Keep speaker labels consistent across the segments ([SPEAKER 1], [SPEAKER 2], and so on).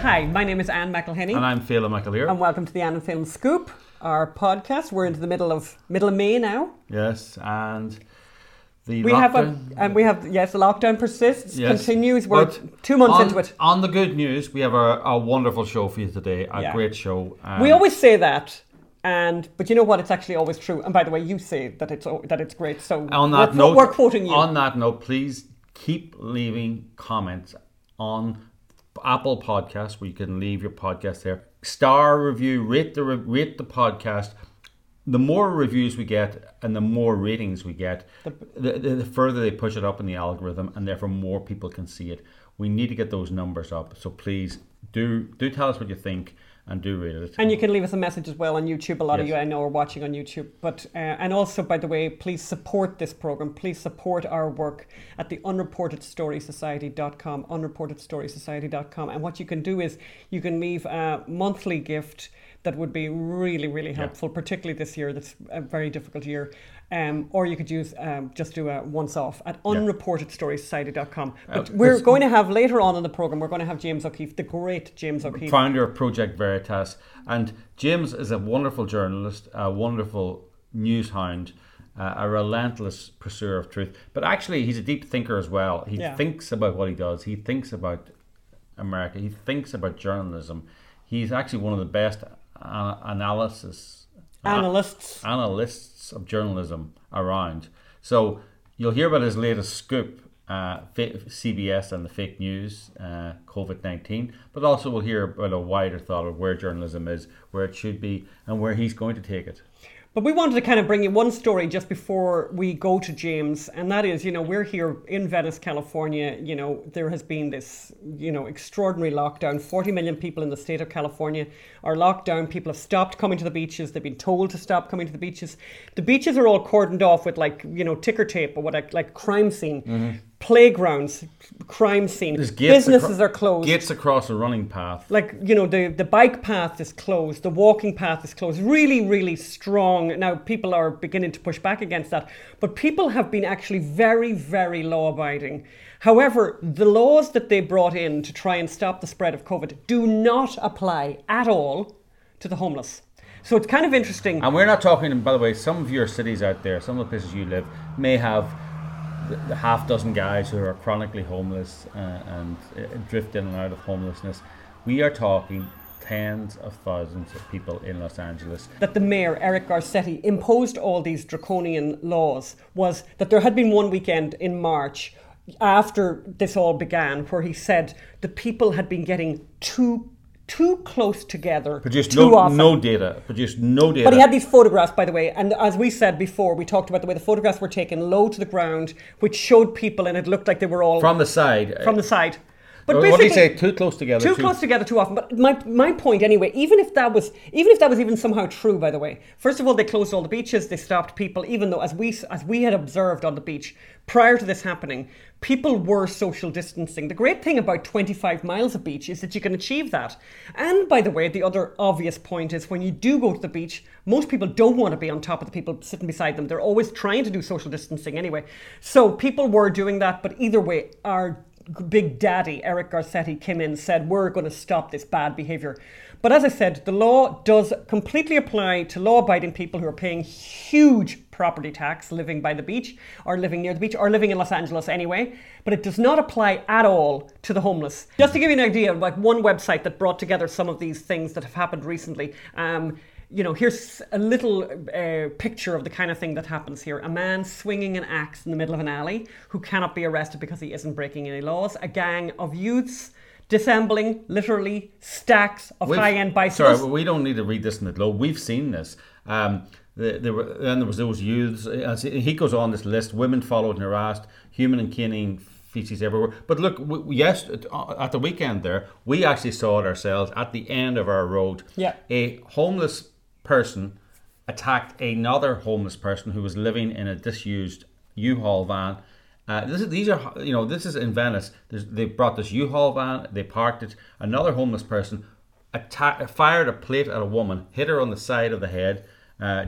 [SPEAKER 1] Hi, my name is Anne McElhinney.
[SPEAKER 2] And I'm Phelim McAleer.
[SPEAKER 1] And welcome to the Anne and Phelim Scoop, our podcast. We're into the middle of middle of May now.
[SPEAKER 2] Yes, and the
[SPEAKER 1] we
[SPEAKER 2] lockdown,
[SPEAKER 1] have a and we have yes, the lockdown persists,
[SPEAKER 2] Yes.
[SPEAKER 1] continues. We're
[SPEAKER 2] But
[SPEAKER 1] two months
[SPEAKER 2] on,
[SPEAKER 1] into it.
[SPEAKER 2] On the good news, we have a, a wonderful show for you today. A
[SPEAKER 1] Yeah.
[SPEAKER 2] great show.
[SPEAKER 1] We always say that, and but you know what? It's actually always true. And by the way, you say that it's that it's great. So
[SPEAKER 2] on that
[SPEAKER 1] we're,
[SPEAKER 2] note,
[SPEAKER 1] we're quoting you.
[SPEAKER 2] On that note, please keep leaving comments on Apple Podcast, where you can leave your podcast there. Star review, rate the rate the podcast. The more reviews we get and the more ratings we get, the, the, the further they push it up in the algorithm, and therefore more people can see it. We need to get those numbers up. So please do do tell us what you think and do read it.
[SPEAKER 1] And you can leave us a message as well on YouTube. A lot of you I know are watching on YouTube. But uh, and also, by the way, please support this program. Please support our work at the unreportedstorysociety.com, unreportedstorysociety.com. And what you can do is you can leave a monthly gift that would be really, really helpful, particularly this year. That's a very difficult year. Um, or you could use um, just do a once off at unreportedstorysociety.com. But
[SPEAKER 2] Uh,
[SPEAKER 1] we're going to have later on in the program, we're going to have James O'Keefe, the great James O'Keefe.
[SPEAKER 2] founder of Project Veritas. And James is a wonderful journalist, a wonderful news hound, uh, a relentless pursuer of truth. But actually, he's a deep thinker as well. He
[SPEAKER 1] Yeah.
[SPEAKER 2] thinks about what he does, he thinks about America, he thinks about journalism. He's actually one of the best uh, analysis
[SPEAKER 1] Analysts.
[SPEAKER 2] analysts of journalism around. So you'll hear about his latest scoop, uh, CBS and the fake news, uh, COVID 19, but also we'll hear about a wider thought of where journalism is, where it should be, and where he's going to take it.
[SPEAKER 1] But we wanted to kind of bring you one story just before we go to James, and that is, you know, we're here in Venice, California. You know, there has been this, you know, extraordinary lockdown. 40 million people in the state of California are locked down. People have stopped coming to the beaches. They've been told to stop coming to the beaches. The beaches are all cordoned off with like, you know, ticker tape or what, like, like crime scene, mm-hmm. Playgrounds, crime scene.
[SPEAKER 2] Gates
[SPEAKER 1] Businesses
[SPEAKER 2] acro-
[SPEAKER 1] are closed.
[SPEAKER 2] Gates across a running path.
[SPEAKER 1] like you know the the bike path is closed the walking path is closed. Really really strong. Now people are beginning to push back against that. But people have been actually very very law abiding however the laws that they brought in to try and stop the spread of covid do not apply at all to the homeless. So it's kind of interesting.
[SPEAKER 2] And we're not talking, by the way, some of your cities out there, some of the places you live, may have the, half dozen guys who are chronically homeless uh, and uh, drift in and out of homelessness. We are talking tens of thousands of people in Los Angeles.
[SPEAKER 1] that the mayor, Eric Garcetti, imposed all these draconian laws was that there had been one weekend in March after this all began where he said the people had been getting too too close together
[SPEAKER 2] Produced
[SPEAKER 1] too
[SPEAKER 2] no,
[SPEAKER 1] often.
[SPEAKER 2] no data. Produced no data.
[SPEAKER 1] But he had these photographs, by the way, and as we said before, we talked about the way the photographs were taken low to the ground, which showed people, and it looked like they were all
[SPEAKER 2] from the side.
[SPEAKER 1] from the side. But
[SPEAKER 2] he
[SPEAKER 1] basically-
[SPEAKER 2] say? Too close together.
[SPEAKER 1] too close together too often. But my my point anyway, even if that was even if that was even somehow true, by the way, first of all, they closed all the beaches, they stopped people, even though as we as we had observed on the beach prior to this happening, people were social distancing. The great thing about 25 miles of beach is that you can achieve that. And by the way, the other obvious point is when you do go to the beach, most people don't want to be on top of the people sitting beside them. They're always trying to do social distancing anyway. So people were doing that, but either way, our big daddy Eric Garcetti came in and said we're going to stop this bad behavior. But as I said, the law does completely apply to law-abiding people who are paying huge property tax living by the beach or living near the beach or living in Los Angeles anyway, but it does not apply at all to the homeless. Just to give you an idea, like one website that brought together some of these things that have happened recently. Um, you know, here's a little uh, picture of the kind of thing that happens here. A man swinging an axe in the middle of an alley who cannot be arrested because he isn't breaking any laws. A gang of youths dissembling literally stacks of
[SPEAKER 2] We've-
[SPEAKER 1] high-end bicycles.
[SPEAKER 2] Sorry, we don't need to read this in the Globe. We've seen this. Um, the, there were, then there was those youths. He goes on this list, women followed and harassed, human and caning feces everywhere. But look, w- yes, at- at the weekend there, we actually saw it ourselves at the end of our road.
[SPEAKER 1] Yeah.
[SPEAKER 2] A homeless person attacked another homeless person who was living in a disused U-Haul van. Uh, this is, these are, you know, this is in Venice. There's, they brought this U-Haul van, they parked it. Another homeless person attack, fired a plate at a woman, hit her on the side of the head, uh,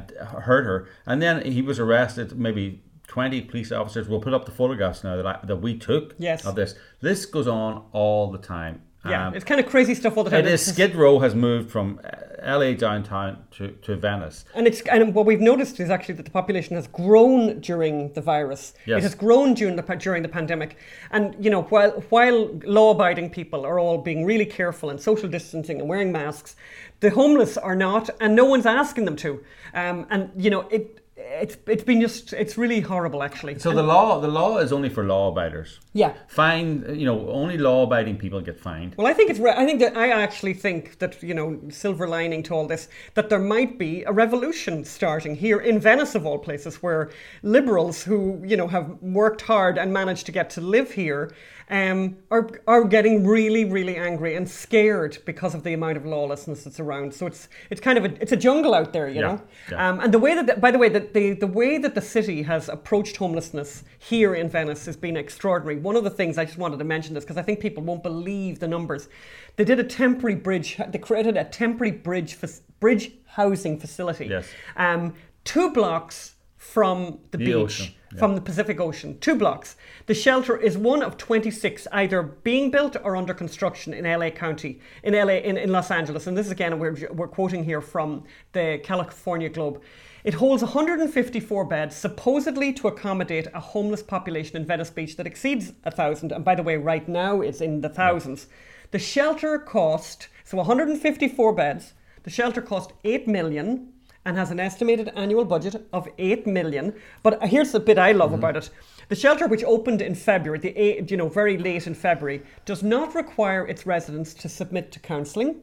[SPEAKER 2] hurt her, and then he was arrested. Maybe 20 police officers. We'll put up the photographs now that, I, that we took
[SPEAKER 1] Yes.
[SPEAKER 2] of this. This goes on all the time.
[SPEAKER 1] Yeah,
[SPEAKER 2] Um,
[SPEAKER 1] it's kind of crazy stuff all the time.
[SPEAKER 2] it is Skid Row has moved from LA downtown to, to Venice.
[SPEAKER 1] And it's and what we've noticed is actually that the population has grown during the virus.
[SPEAKER 2] Yes.
[SPEAKER 1] It has grown during the during the pandemic, and you know while while law-abiding people are all being really careful and social distancing and wearing masks, the homeless are not, and no one's asking them to. Um, and you know it it's it's been just it's really horrible actually.
[SPEAKER 2] So the law the law is only for law abiders.
[SPEAKER 1] yeah.
[SPEAKER 2] Fine, you know, only law abiding people get fined.
[SPEAKER 1] Well, I think it's. re- I think that I actually think that you know, silver lining to all this, that there might be a revolution starting here in Venice, of all places, where liberals who you know have worked hard and managed to get to live here, um, are are getting really, really angry and scared because of the amount of lawlessness that's around. So it's it's kind of a it's a jungle out there, you
[SPEAKER 2] Yeah,
[SPEAKER 1] know.
[SPEAKER 2] yeah.
[SPEAKER 1] Um, and the way that, by the way, that the the way that the city has approached homelessness here in Venice has been extraordinary. One of the things I just wanted to mention this because I think people won't believe the numbers. They did a temporary bridge. They created a temporary bridge bridge housing facility.
[SPEAKER 2] Yes.
[SPEAKER 1] Um, two blocks from the,
[SPEAKER 2] The
[SPEAKER 1] beach.
[SPEAKER 2] ocean, yeah.
[SPEAKER 1] From the Pacific Ocean, two blocks. The shelter is one of 26 either being built or under construction in LA County, in LA, in, in Los Angeles. And this is again, we're, we're quoting here from the California Globe. It holds 154 beds, supposedly to accommodate a homeless population in Venice Beach that exceeds a thousand. And by the way, right now it's in the thousands. The shelter cost, so 154 beds, the shelter cost 8 million and has an estimated annual budget of 8 million. But here's the bit I love mm-hmm. about it. The shelter, which opened in February, the eight, you know, very late in February, does not require its residents to submit to counselling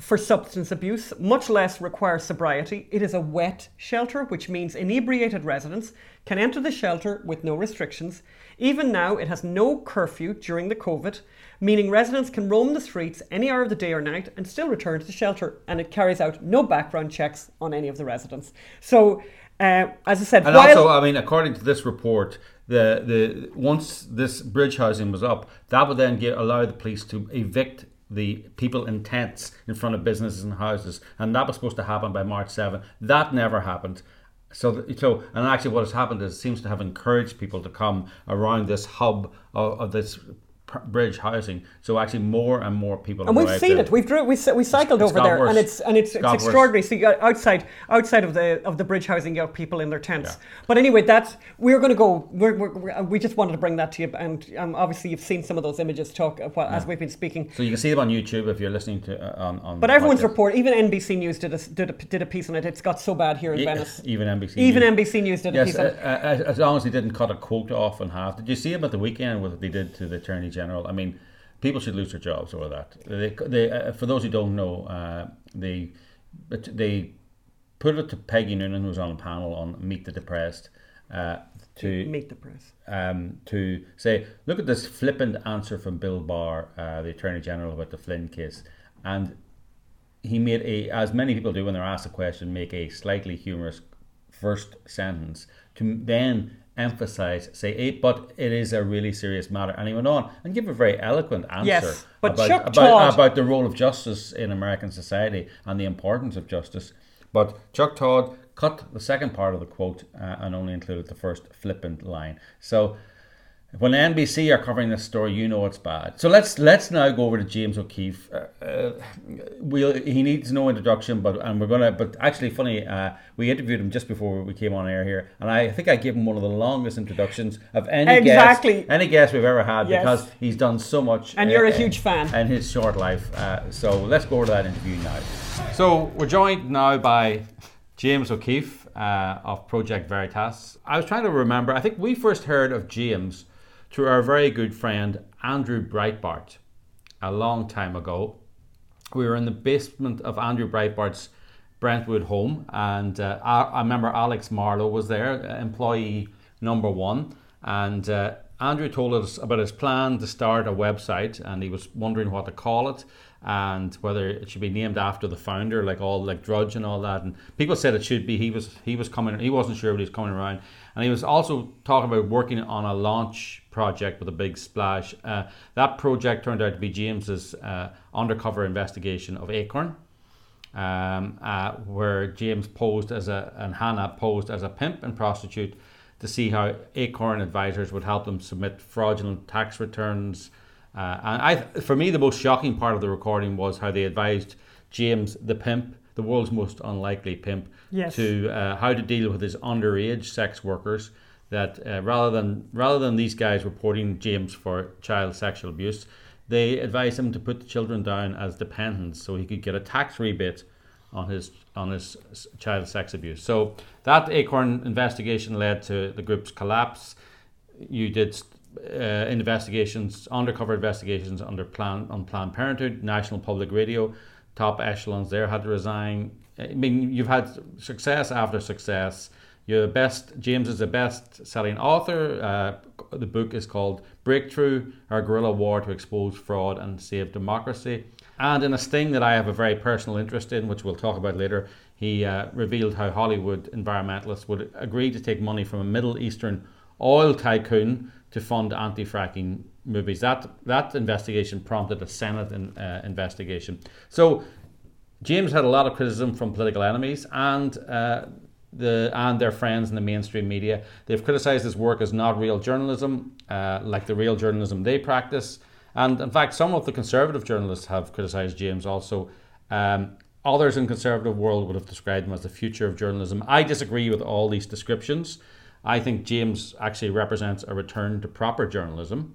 [SPEAKER 1] for substance abuse, much less require sobriety. It is a wet shelter, which means inebriated residents can enter the shelter with no restrictions. Even now, it has no curfew during the COVID, meaning residents can roam the streets any hour of the day or night and still return to the shelter. And it carries out no background checks on any of the residents. So, uh, as I said,
[SPEAKER 2] And also, I mean, according to this report, the the once this bridge housing was up, that would then get, allow the police to evict the people in tents in front of businesses and houses, and that was supposed to happen by March 7. That never happened. So, so, and actually, what has happened is it seems to have encouraged people to come around this hub of, of this bridge housing. So, actually, more and more people.
[SPEAKER 1] And we've seen
[SPEAKER 2] there.
[SPEAKER 1] it. We've dri- we, we cycled
[SPEAKER 2] it's
[SPEAKER 1] over there,
[SPEAKER 2] worse.
[SPEAKER 1] and it's and it's,
[SPEAKER 2] It's
[SPEAKER 1] it's
[SPEAKER 2] worse.
[SPEAKER 1] extraordinary. So you got outside outside of the of the bridge housing, you have people in their tents. But anyway, that's we're going to go. We're, we're, we just wanted to bring that to you, and um, obviously you've seen some of those images talk uh, while, as we've been speaking.
[SPEAKER 2] So you can see them on YouTube if you're listening to uh, on. on
[SPEAKER 1] But everyone's report, even NBC News did a, did a did a piece on it. It's got so bad here in
[SPEAKER 2] E-
[SPEAKER 1] Venice.
[SPEAKER 2] Even NBC.
[SPEAKER 1] Even
[SPEAKER 2] News.
[SPEAKER 1] NBC News did a
[SPEAKER 2] Yes,
[SPEAKER 1] piece on
[SPEAKER 2] uh,
[SPEAKER 1] it.
[SPEAKER 2] uh, as long as they didn't cut a quote off in half. Did you see about the weekend what they did to the Attorney General? I mean, people should lose their jobs over that. They, they, uh, for those who don't know, uh, they they put it to Peggy Noonan, who was on a panel on Meet the Depressed, uh, to
[SPEAKER 1] Meet the press.
[SPEAKER 2] um, to say, look at this flippant answer from Bill Barr, uh, the Attorney General, about the Flynn case, and he made a, as many people do when they're asked a question, make a slightly humorous first sentence to then emphasize, say, eh, but it is a really serious matter, and he went on and give a very eloquent answer
[SPEAKER 1] Yes, but
[SPEAKER 2] about,
[SPEAKER 1] Chuck
[SPEAKER 2] about,
[SPEAKER 1] Todd-
[SPEAKER 2] about the role of justice in American society and the importance of justice. But Chuck Todd cut the second part of the quote uh, and only included the first flippant line. So when NBC are covering this story, you know it's bad. So let's let's now go over to James O'Keefe. Uh, uh, we'll, he needs no introduction, but and we're gonna. But actually, funny, uh, we interviewed him just before we came on air here, and I think I gave him one of the longest introductions of any
[SPEAKER 1] Exactly.
[SPEAKER 2] guest, any guest we've ever had
[SPEAKER 1] Yes.
[SPEAKER 2] because he's done so much.
[SPEAKER 1] And you're a
[SPEAKER 2] uh,
[SPEAKER 1] huge fan.
[SPEAKER 2] in his short life. Uh, so let's go over to that interview now. So we're joined now by James O'Keefe uh, of Project Veritas. I was trying to remember. I think we first heard of James through our very good friend Andrew Breitbart a long time ago. We were in the basement of Andrew Breitbart's Brentwood home, and uh, I, I remember Alex Marlow was there, uh, employee number one, and uh, Andrew told us about his plan to start a website, and he was wondering what to call it and whether it should be named after the founder, like all like Drudge and all that. And people said it should be. He was he was coming. He wasn't sure, but he was coming around. And he was also talking about working on a launch project with a big splash. Uh, that project turned out to be James's uh, undercover investigation of Acorn um, uh, where James posed as a and Hannah posed as a pimp and prostitute to see how Acorn advisors would help them submit fraudulent tax returns Uh, and I, for me, the most shocking part of the recording was how they advised James the pimp, the world's most unlikely pimp,
[SPEAKER 1] Yes.
[SPEAKER 2] to uh, how to deal with his underage sex workers. That uh, rather than rather than these guys reporting James for child sexual abuse, they advised him to put the children down as dependents so he could get a tax rebate on his on his child sex abuse. So that Acorn investigation led to the group's collapse. You did uh, investigations, undercover investigations under plan on Planned Parenthood, National Public Radio. Top echelons there had to resign. I mean, you've had success after success. You're the best. James is the best-selling author. Uh, the book is called Breakthrough: Our Guerrilla War to Expose Fraud and Save Democracy. And in a sting that I have a very personal interest in, which we'll talk about later, he uh, revealed how Hollywood environmentalists would agree to take money from a Middle Eastern oil tycoon to fund anti-fracking movies. That that investigation prompted a Senate in, uh, investigation. So James had a lot of criticism from political enemies and uh, the and their friends in the mainstream media. They've criticised his work as not real journalism, uh, like the real journalism they practice. And in fact, some of the conservative journalists have criticised James also. Um, others in conservative world would have described him as the future of journalism. I disagree with all these descriptions. I think James actually represents a return to proper journalism.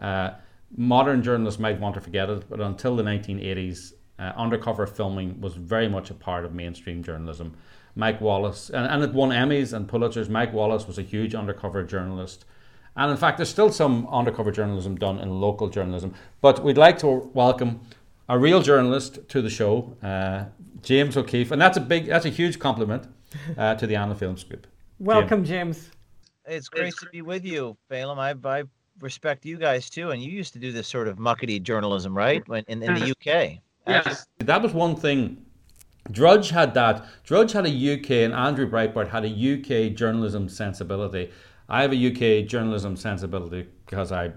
[SPEAKER 2] Uh, modern journalists might want to forget it, but until the 1980s, uh, undercover filming was very much a part of mainstream journalism. Mike Wallace, and, and it won Emmys and Pulitzers. Mike Wallace was a huge undercover journalist. And in fact, there's still some undercover journalism done in local journalism. But we'd like to welcome a real journalist to the show, uh, James O'Keefe. And that's a big, that's a huge compliment uh, to the Anna Films Group.
[SPEAKER 1] Welcome, James.
[SPEAKER 3] It's great to be with you, Balaam. I, I respect you guys too, and you used to do this sort of muckety journalism, right? When in, in the UK.
[SPEAKER 2] Yes. That was one thing. Drudge had that. Drudge had a UK, and Andrew Breitbart had a UK journalism sensibility. I have a UK journalism sensibility because I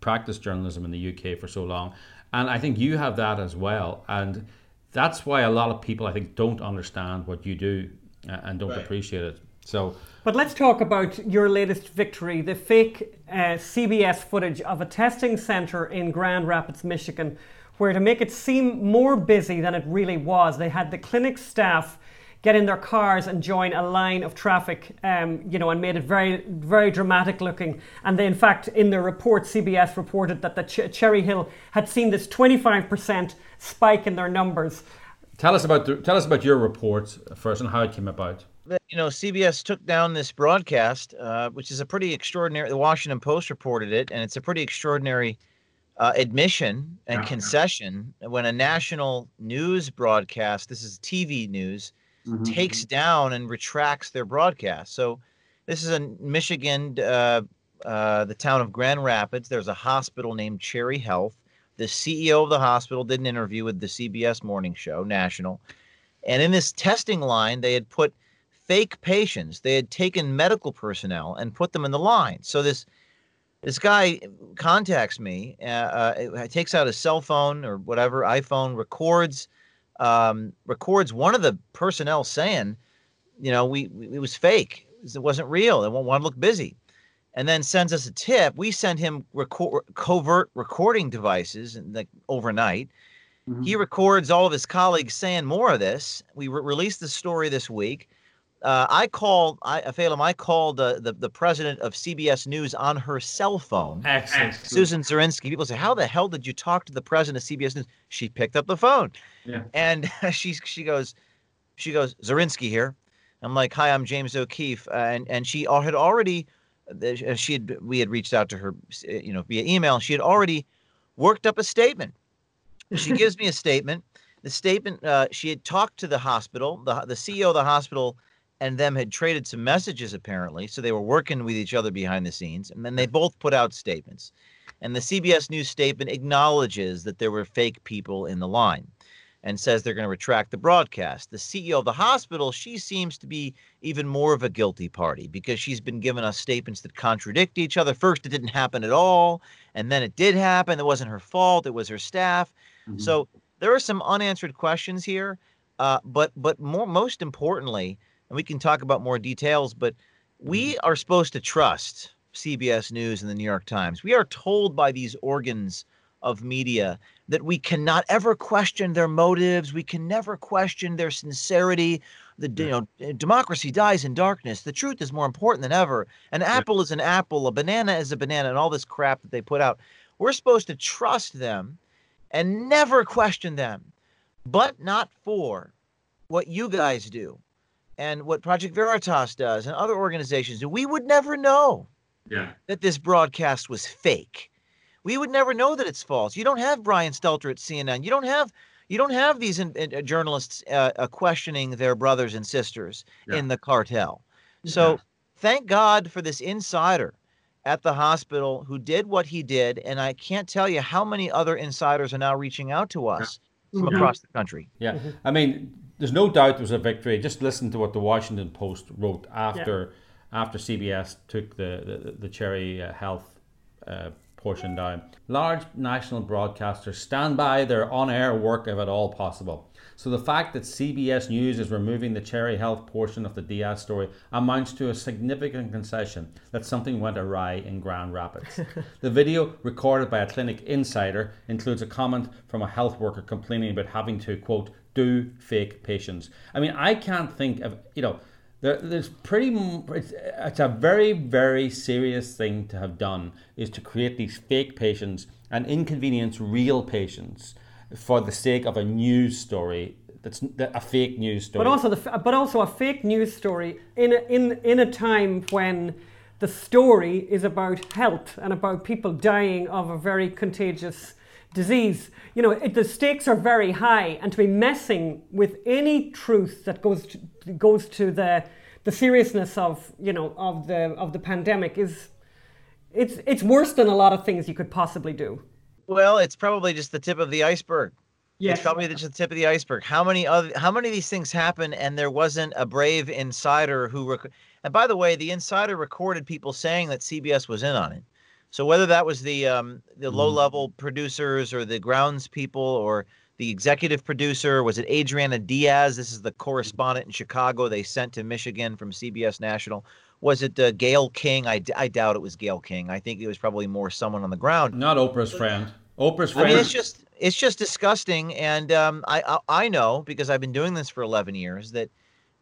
[SPEAKER 2] practiced journalism in the UK for so long, and I think you have that as well. And that's why a lot of people, I think, don't understand what you do and don't appreciate it. So,
[SPEAKER 1] But let's talk about your latest victory the fake uh, CBS footage of a testing center in Grand Rapids, Michigan, where to make it seem more busy than it really was, they had the clinic staff get in their cars and join a line of traffic, um, you know, and made it very, very dramatic looking. And they, in fact, in their report, CBS reported that the Ch- Cherry Hill had seen this 25% spike in their numbers.
[SPEAKER 2] tell us about the, tell us about your report first and how it came about.
[SPEAKER 3] You know, CBS took down this broadcast, uh, which is a pretty extraordinary. The Washington Post reported it, and it's a pretty extraordinary uh, admission and concession when a national news broadcast, this is TV news, takes down and retracts their broadcast. So, this is in Michigan, uh, uh, the town of Grand Rapids. There's a hospital named Cherry Health. The CEO of the hospital did an interview with the CBS Morning Show, national. And in this testing line, they had put fake patients. They had taken medical personnel and put them in the line. So this this guy contacts me, uh, uh, takes out his cell phone or whatever iPhone, records um, records one of the personnel saying, you know, we, we it was fake. It wasn't real. They want to look busy, and then sends us a tip. We send him record, covert recording devices, and like overnight. He records all of his colleagues saying more of this. We re- released the story this week. Uh, I called, I, Phelim, I called uh, the, the president of CBS News on her cell phone.
[SPEAKER 2] Excellent.
[SPEAKER 3] Susan Zirinsky. People say, "How the hell did you talk to the president of CBS News?" She picked up the phone,
[SPEAKER 2] Yeah.
[SPEAKER 3] and she she goes, she goes, Zirinsky here. I'm like, "Hi, I'm James O'Keefe," uh, and and she had already, uh, she had we had reached out to her, uh, you know, via email. She had already worked up a statement. She gives me a statement. The statement uh, she had talked to the hospital, the the CEO of the hospital, and them had traded some messages apparently. So they were working with each other behind the scenes, and then they both put out statements. And the CBS News statement acknowledges that there were fake people in the line and says they're going to retract the broadcast. The CEO of the hospital, she seems to be even more of a guilty party because she's been giving us statements that contradict each other. First, it didn't happen at all, and then it did happen. It wasn't her fault, it was her staff. So there are some unanswered questions here. Uh, but but more most importantly, and we can talk about more details, but we mm-hmm. are supposed to trust CBS News and the New York Times. We are told by these organs of media that we cannot ever question their motives. We can never question their sincerity. The you know democracy dies in darkness. The truth is more important than ever. An apple is an apple. A banana is a banana, and all this crap that they put out. We're supposed to trust them and never question them, but not for what you guys do and what Project Veritas does and other organizations do. We would never know
[SPEAKER 4] Yeah.
[SPEAKER 3] that this broadcast was fake. We would never know that it's false. You don't have Brian Stelter at CNN. You don't have you don't have these in, in- uh, journalists uh, uh, questioning their brothers and sisters
[SPEAKER 4] Yeah.
[SPEAKER 3] in the cartel. So
[SPEAKER 4] Yeah.
[SPEAKER 3] thank God for this insider at the hospital who did what he did, and I can't tell you how many other insiders are now reaching out to us from
[SPEAKER 1] Mhm.
[SPEAKER 3] across the country.
[SPEAKER 2] Yeah, I mean, there's no doubt it was a victory. Just listen to what the Washington Post wrote after after CBS took the the, the Cherry uh, Health uh, portion down. Large national broadcasters stand by their on-air work if at all possible. So the fact that CBS News is removing the Cherry Health portion of the Diaz story amounts to a significant concession that something went awry in Grand Rapids. the video, recorded by a clinic insider, includes a comment from a health worker complaining about having to quote do fake patients. I mean, I can't think of you know. There, there's pretty. It's, it's a very, very serious thing to have done is to create these fake patients and inconvenience real patients for the sake of a news story that's a fake news story.
[SPEAKER 1] But also the but also a fake news story in a, in in a time when the story is about health and about people dying of a very contagious disease. You know, it, the stakes are very high, and to be messing with any truth that goes to, goes to the the seriousness of you know of the of the pandemic is it's it's worse than a lot of things you could possibly do.
[SPEAKER 3] Well, it's probably just the tip of the iceberg.
[SPEAKER 1] Yes.
[SPEAKER 3] It's probably just the tip of the iceberg. How many other how many of these things happen and there wasn't a brave insider who rec- and by the way, the insider recorded people saying that CBS was in on it. So whether that was the um, the low level producers or the grounds people or the executive producer, was it Adriana Diaz? This is the correspondent in Chicago they sent to Michigan from CBS National. Was it uh, Gayle King? I, d- I doubt it was Gayle King. I think it was probably more someone on the ground.
[SPEAKER 2] Not Oprah's friend. Oprah's
[SPEAKER 3] I
[SPEAKER 2] friend.
[SPEAKER 3] mean, it's just it's just disgusting, and um, I, I I know because I've been doing this for 11 years that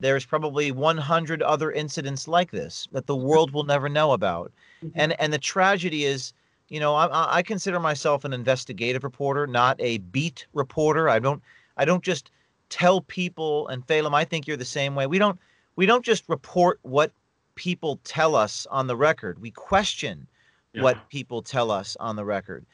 [SPEAKER 3] there's probably 100 other incidents like this that the mm-hmm. world will never know about, mm-hmm. and and the tragedy is, you know, I- I consider myself an investigative reporter, not a beat reporter. I don't I don't just tell people and Phelim, I think you're the same way. We don't we don't just report what people tell us on the record. We question
[SPEAKER 4] Yeah.
[SPEAKER 3] what people tell us on the record.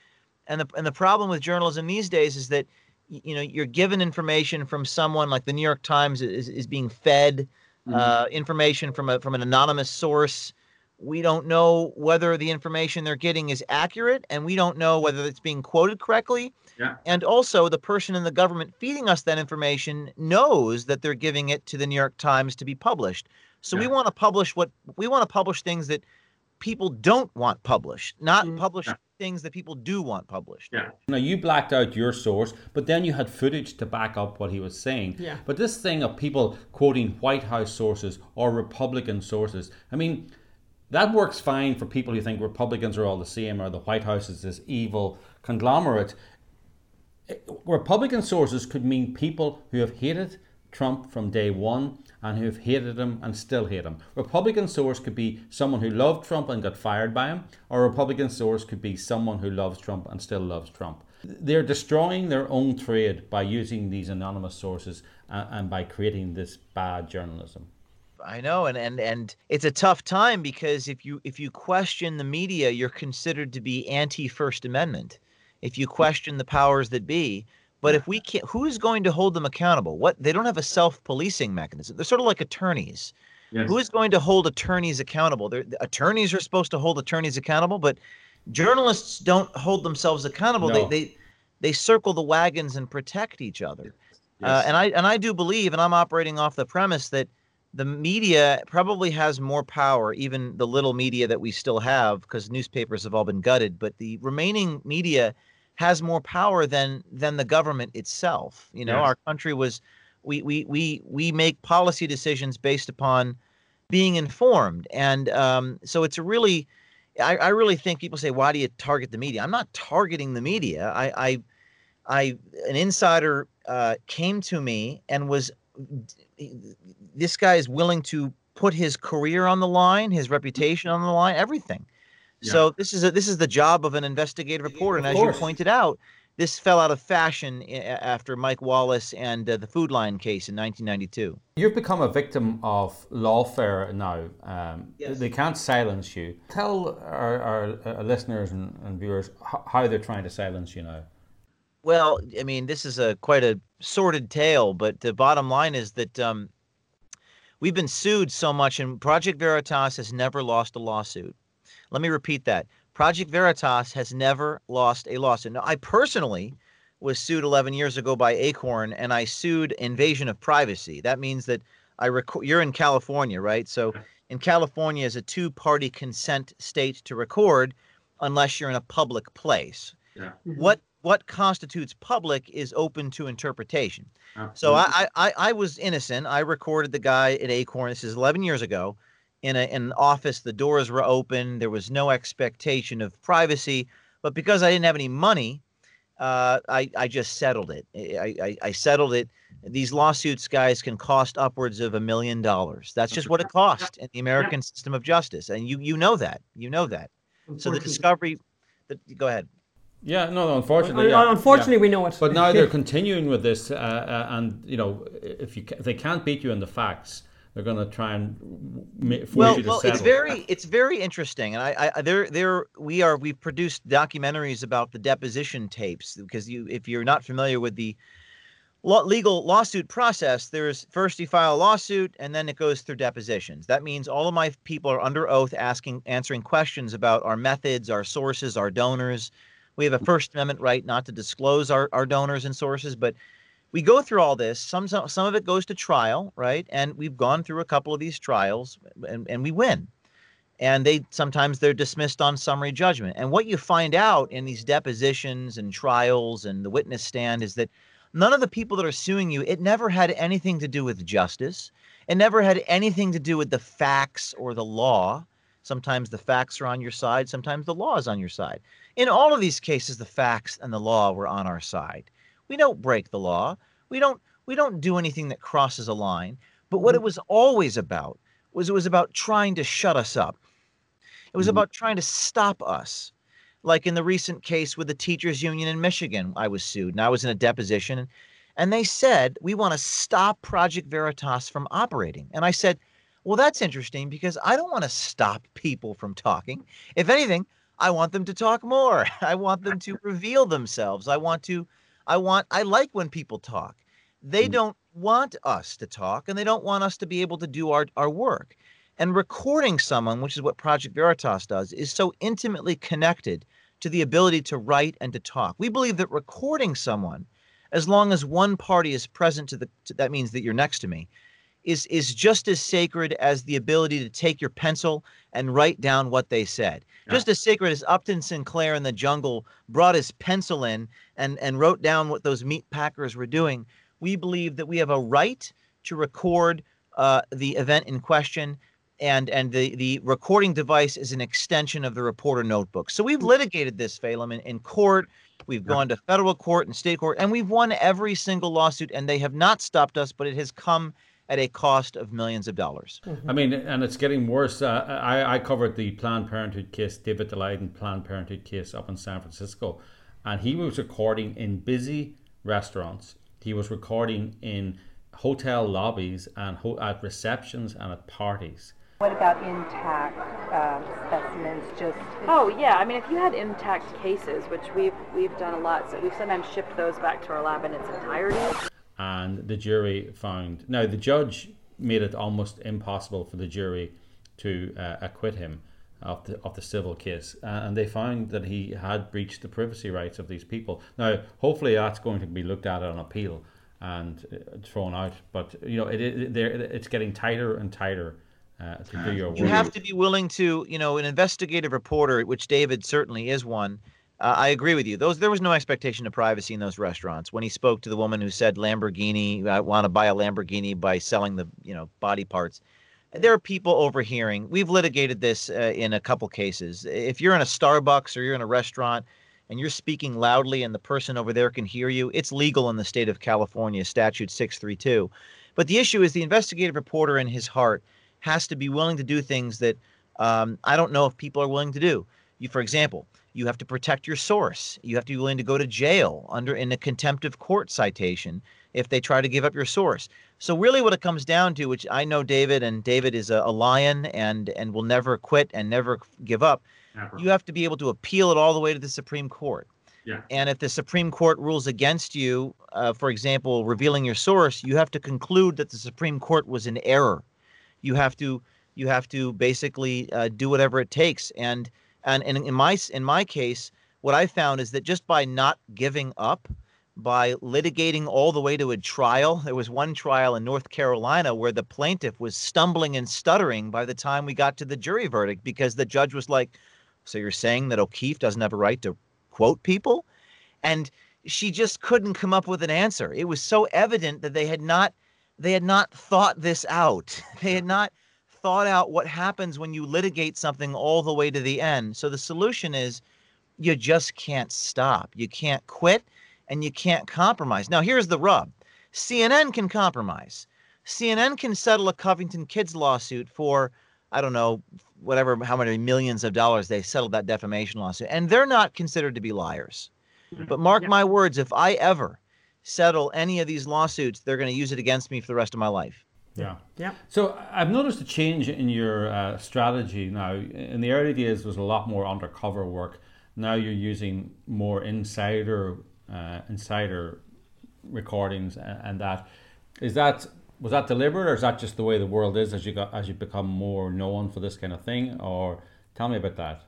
[SPEAKER 3] And the and the problem with journalism these days is that you know you're given information from someone like the New York Times is, is being fed
[SPEAKER 4] Mhm.
[SPEAKER 3] uh, information from a from an anonymous source. We don't know whether the information they're getting is accurate, and we don't know whether it's being quoted correctly.
[SPEAKER 4] Yeah.
[SPEAKER 3] And also, the person in the government feeding us that information knows that they're giving it to the New York Times to be published. So we want to publish what we want to publish things that people don't want published, not
[SPEAKER 1] Mm.
[SPEAKER 3] publish
[SPEAKER 4] Yeah.
[SPEAKER 3] Things that people do want published.
[SPEAKER 4] Yeah.
[SPEAKER 2] Now you blacked out your source, but then you had footage to back up what he was saying.
[SPEAKER 1] Yeah.
[SPEAKER 2] But this thing of people quoting White House sources or Republican sources, I mean, that works fine for people who think Republicans are all the same or the White House is this evil conglomerate. Republican sources could mean people who have hated Trump from day one and who have hated him and still hate him. Republican source could be someone who loved Trump and got fired by him, or Republican source could be someone who loves Trump and still loves Trump. They're destroying their own trade by using these anonymous sources and, and by creating this bad journalism.
[SPEAKER 3] I know, and and and it's a tough time because if you if you question the media, you're considered to be anti First Amendment. If you question the powers that be, but if we can't, who's going to hold them accountable? What they don't have a self policing mechanism. They're sort of like attorneys.
[SPEAKER 4] Yes.
[SPEAKER 3] Who is going to hold attorneys accountable? They're, the attorneys are supposed to hold attorneys accountable, but journalists don't hold themselves accountable.
[SPEAKER 2] No.
[SPEAKER 3] They they they circle the wagons and protect each other. Uh, and I and I do believe, and I'm operating off the premise that the media probably has more power, even the little media that we still have, because newspapers have all been gutted. But the remaining media has more power than than the government itself. You know,
[SPEAKER 4] Yes.
[SPEAKER 3] our country was we we we we make policy decisions based upon being informed, and um, so it's a really I, I really think people say, why do you target the media? I'm not targeting the media. I, I, I an insider uh, came to me and was, this guy is willing to put his career on the line, his reputation on the line, everything. Yeah. So this is a, this is the job of an investigative reporter, and as you pointed out, this fell out of fashion after Mike Wallace and uh, the Food Lion case in 1992.
[SPEAKER 2] You've become a victim of lawfare now. Um, yes. They can't silence you. Tell our, our, our listeners and, and, viewers how they're trying to silence you now.
[SPEAKER 3] Well, I mean, this is a quite a sordid tale, but the bottom line is that um, we've been sued so much, and Project Veritas has never lost a lawsuit. Let me repeat that. Project Veritas has never lost a lawsuit. Now, I personally was sued 11 years ago by Acorn, and I sued invasion of privacy. That means that I record. You're in California, right? So in California is a two-party consent state to record, unless you're in a public place. Yeah. Mm-hmm. What what constitutes public is open to interpretation. Absolutely. So I, I I was innocent. I recorded the guy at Acorn. This is 11 years ago in, a, in an office. The doors were open. There was no expectation of privacy. But because I didn't have any money, uh, I, I just settled it. I, I, I, settled it. These lawsuits, guys, can cost upwards of a million dollars. That's just what it cost in the American system of justice, and you you know that. You know that. So the discovery. The, go ahead.
[SPEAKER 2] Yeah, no, no unfortunately, yeah,
[SPEAKER 1] unfortunately, yeah. we know it.
[SPEAKER 2] But now they're continuing with this, uh, uh, and you know, if you if they can't beat you in the facts, they're going to try and force
[SPEAKER 3] well,
[SPEAKER 2] you to
[SPEAKER 3] well,
[SPEAKER 2] settle.
[SPEAKER 3] it's very it's very interesting, and I, I there there we are we've produced documentaries about the deposition tapes because you if you're not familiar with the legal lawsuit process, there's first you file a lawsuit and then it goes through depositions. That means all of my people are under oath asking answering questions about our methods, our sources, our donors. We have a First Amendment right not to disclose our, our donors and sources, but we go through all this. Some, some some of it goes to trial, right? And we've gone through a couple of these trials, and, and we win. And they sometimes they're dismissed on summary judgment. And what you find out in these depositions and trials and the witness stand is that none of the people that are suing you, it never had anything to do with justice. It never had anything to do with the facts or the law. Sometimes the facts are on your side, sometimes the law is on your side. In all of these cases, the facts and the law were on our side. We don't break the law. We don't we don't do anything that crosses a line. But what it mm-hmm. was always about was it was about trying to shut us up. It was mm-hmm. about trying to stop us. Like in the recent case with the teachers union in Michigan, I was sued and I was in a deposition and they said, "We want to stop Project Veritas from operating." And I said, "Well, that's interesting because I don't want to stop people from talking. If anything, I want them to talk more. I want them to reveal themselves. I want to I want I like when people talk. They mm. don't want us to talk and they don't want us to be able to do our, our work. And recording someone, which is what Project Veritas does, is so intimately connected to the ability to write and to talk. We believe that recording someone, as long as one party is present to the to, that means that you're next to me, is is just as sacred as the ability to take your pencil and write down what they said. Yeah. Just as sacred as Upton Sinclair in the jungle brought his pencil in and and wrote down what those meat packers were doing. We believe that we have a right to record uh, the event in question. And, and the, the recording device is an extension of the reporter notebook. So we've litigated this, Phelim, in, in court. We've gone to federal court and state court, and we've won every single lawsuit, and they have not stopped us, but it has come at a cost of millions of dollars.
[SPEAKER 2] I mean, and it's getting worse. Uh, I, I covered the Planned Parenthood case, David Daleiden Planned Parenthood case up in San Francisco, and he was recording in busy restaurants. He was recording in hotel lobbies and ho- at receptions and at parties.
[SPEAKER 4] What about intact uh, specimens? Just
[SPEAKER 5] oh yeah, I mean if you had intact cases, which we've we've done a lot, so we've sometimes shipped those back to our lab in its entirety
[SPEAKER 2] and the jury found. Now, the judge made it almost impossible for the jury to uh, acquit him of the, of the civil case, uh, and they found that he had breached the privacy rights of these people. Now, hopefully, that's going to be looked at on appeal and uh, thrown out. But you know, it, it, it's getting tighter and tighter. Uh, to do your work.
[SPEAKER 3] You have to be willing to, you know, an investigative reporter, which David certainly is one, uh, I agree with you. Those there was no expectation of privacy in those restaurants. When he spoke to the woman who said Lamborghini, I want to buy a Lamborghini by selling the you know body parts. there are people overhearing. We've litigated this uh, in a couple cases. If you're in a Starbucks or you're in a restaurant and you're speaking loudly and the person over there can hear you, it's legal in the state of California, statute 632. But the issue is the investigative reporter in his heart has to be willing to do things that um, I don't know if people are willing to do. You, for example, you have to protect your source. You have to be willing to go to jail under in a contempt of court citation if they try to give up your source. So really, what it comes down to, which I know David and David is a, a lion and and will never quit and never give up.
[SPEAKER 6] Never.
[SPEAKER 3] You have to be able to appeal it all the way to the Supreme Court.
[SPEAKER 6] Yeah.
[SPEAKER 3] And if the Supreme Court rules against you, uh, for example, revealing your source, you have to conclude that the Supreme Court was in error. You have to you have to basically uh, do whatever it takes. And and, and in my in my case, what I found is that just by not giving up, by litigating all the way to a trial, there was one trial in North Carolina where the plaintiff was stumbling and stuttering by the time we got to the jury verdict because the judge was like, "So you're saying that O'Keefe doesn't have a right to quote people?" And she just couldn't come up with an answer. It was so evident that they had not they had not thought this out. They had not thought out what happens when you litigate something all the way to the end. So the solution is you just can't stop. You can't quit and you can't compromise. Now, here's the rub CNN can compromise. CNN can settle a Covington Kids lawsuit for, I don't know, whatever, how many millions of dollars they settled that defamation lawsuit. And they're not considered to be liars. Mm-hmm. But mark
[SPEAKER 6] Yeah.
[SPEAKER 3] my words, if I ever settle any of these lawsuits, they're going to use it against me for the rest of my life.
[SPEAKER 2] Yeah.
[SPEAKER 1] Yeah.
[SPEAKER 2] So I've noticed a change in your uh, strategy now. In the early days, there was a lot more undercover work. Now you're using more insider uh, insider recordings and, and that. Is that was that deliberate, or is that just the way the world is as you got as you become more known for this kind of thing? Or tell me about that.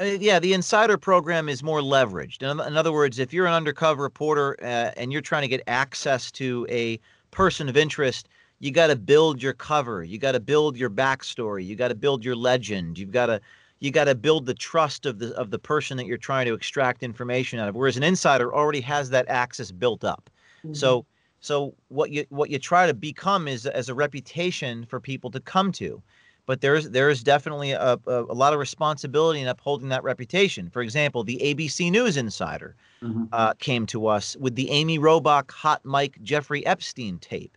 [SPEAKER 3] Uh, yeah, the insider program is more leveraged. In, in other words, if you're an undercover reporter uh, and you're trying to get access to a person of interest, you got to build your cover. You got to build your backstory. You got to build your legend. You've got to you got to build the trust of the of the person that you're trying to extract information out of. Whereas an insider already has that access built up. So so what you what you try to become is as a reputation for people to come to but there's there's definitely a, a, a lot of responsibility in upholding that reputation. For example, the ABC News Insider
[SPEAKER 6] Mhm.
[SPEAKER 3] uh, came to us with the Amy Robach hot mic Jeffrey Epstein tape,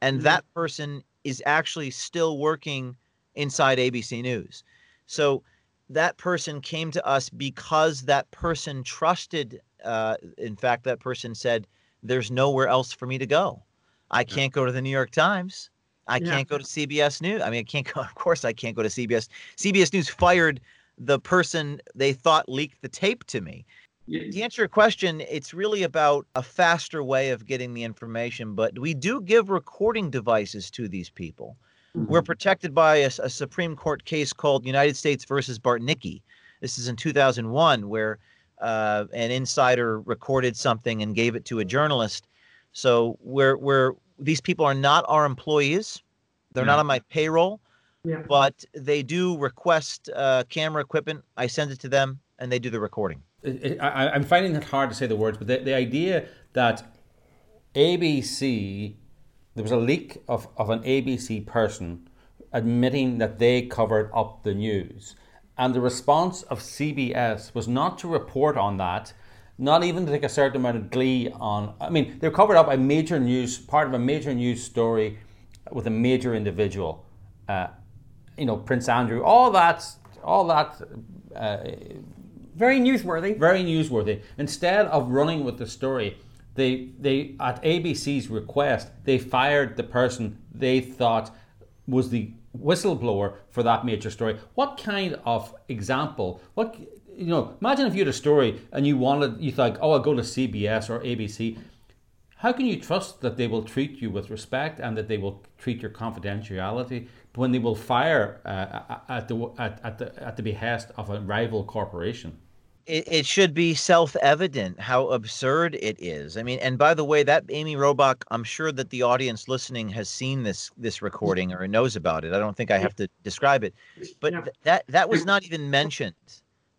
[SPEAKER 3] and
[SPEAKER 6] Mhm.
[SPEAKER 3] that person is actually still working inside ABC News. So that person came to us because that person trusted. Uh, in fact, that person said, "There's nowhere else for me to go. I can't go to the New York Times." I
[SPEAKER 1] Yeah.
[SPEAKER 3] can't go to CBS News. I mean, I can't go. Of course, I can't go to CBS. CBS News fired the person they thought leaked the tape to me.
[SPEAKER 6] Yeah.
[SPEAKER 3] To answer your question, it's really about a faster way of getting the information, but we do give recording devices to these people. We're protected by a Supreme Court case called United States versus Bartnicki. This is in 2001, where uh, an insider recorded something and gave it to a journalist. So we're, we're these people are not our employees. They're not on my payroll,
[SPEAKER 6] Yeah.
[SPEAKER 3] but they do request uh, camera equipment. I send it to them, and they do the recording.
[SPEAKER 2] I, I'm finding it hard to say the words, but the, the idea that ABC, there was a leak of, of an ABC person admitting that they covered up the news. And the response of CBS was not to report on that, not even to take a certain amount of glee on. I mean, they're covered up a major news, part of a major news story with a major individual. Uh, you know, Prince Andrew, all that, all that uh,
[SPEAKER 1] Very newsworthy.
[SPEAKER 2] very newsworthy. Instead of running with the story, they they at ABC's request they fired the person they thought was the whistleblower for that major story. What kind of example? What you know? Imagine if you had a story and you wanted you thought, oh, I'll go to CBS or ABC. How can you trust that they will treat you with respect and that they will treat your confidentiality when they will fire uh, at the at, at the at the behest of a rival corporation?
[SPEAKER 3] it, it should be self-evident how absurd it is. I mean, and by the way, that Amy Robach, I'm sure that the audience listening has seen this this recording or knows about it. I don't think I have to describe it, but th- that that was not even mentioned,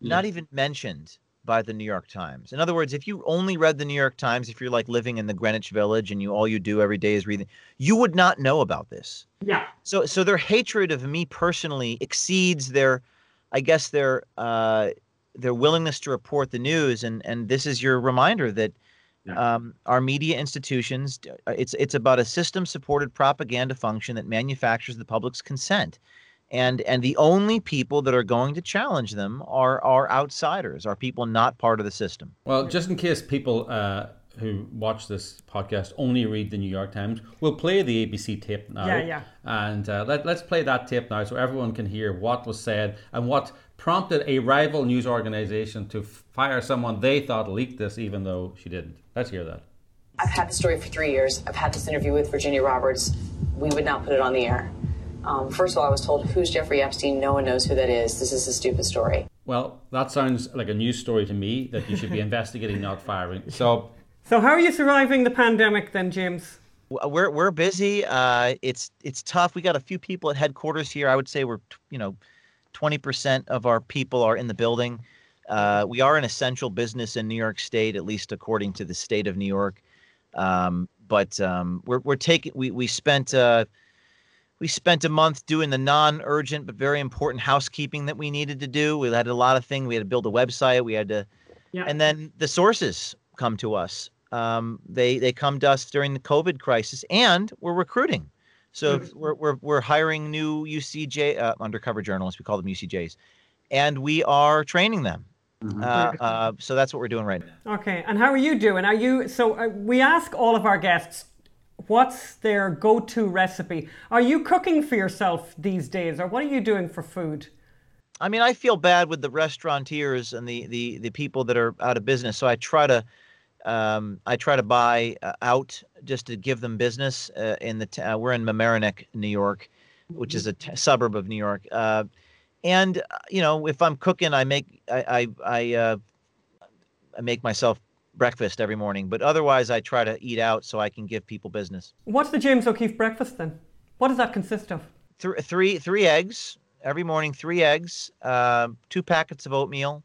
[SPEAKER 3] not even mentioned by the New York Times. In other words, if you only read the New York Times, if you're like living in the Greenwich Village and you all you do every day is reading, you would not know about this.
[SPEAKER 1] Yeah.
[SPEAKER 3] So so their hatred of me personally exceeds their, I guess their uh, their willingness to report the news. And and this is your reminder that
[SPEAKER 2] Yeah.
[SPEAKER 3] um, our media institutions, uh, it's it's about a system supported propaganda function that manufactures the public's consent. And and the only people that are going to challenge them are are outsiders, are people not part of the system.
[SPEAKER 2] Well, just in case people uh, who watch this podcast only read the New York Times, we'll play the ABC tape now.
[SPEAKER 1] Yeah, yeah.
[SPEAKER 2] And uh, let, let's play that tape now so everyone can hear what was said and what prompted a rival news organization to fire someone they thought leaked this, even though she didn't. Let's hear that.
[SPEAKER 6] I've had the story for three years. I've had this interview with Virginia Roberts. We would not put it on the air. Um, first of all, I was told, Who's Jeffrey Epstein? No one knows who that is. This is a stupid story.
[SPEAKER 2] Well, that sounds like a news story to me that you should be investigating, not firing. So,
[SPEAKER 1] So how are you surviving the pandemic then, James?
[SPEAKER 3] We're we're busy. Uh, it's it's tough. We got a few people at headquarters here. I would say we're you know, twenty percent of our people are in the building. Uh, we are an essential business in New York State, at least according to the state of New York. Um, but um, we're we're taking we we spent uh, we spent a month doing the non-urgent but very important housekeeping that we needed to do. We had a lot of things. We had to build a website. We had to,
[SPEAKER 1] Yeah.
[SPEAKER 3] and then the sources come to us. Um, they they come to us during the COVID crisis, and we're recruiting. So if we're, we're we're hiring new UCJ uh, undercover journalists. We call them UCJs, and we are training them. Uh, uh, so that's what we're doing right now.
[SPEAKER 1] Okay, and how are you doing? Are you so? Uh, we ask all of our guests, what's their go-to recipe? Are you cooking for yourself these days, or what are you doing for food?
[SPEAKER 3] I mean, I feel bad with the restaurateurs and the the the people that are out of business. So I try to um, I try to buy uh, out just to give them business. Uh, in the t- uh, we're in Mamaroneck, New York, which is a t- suburb of New York. Uh, and uh, you know, if I'm cooking, I make I I I, uh, I make myself breakfast every morning. But otherwise, I try to eat out so I can give people business.
[SPEAKER 1] What's the James O'Keefe breakfast then? What does that consist of?
[SPEAKER 3] Th- three three eggs every morning. Three eggs, uh, two packets of oatmeal,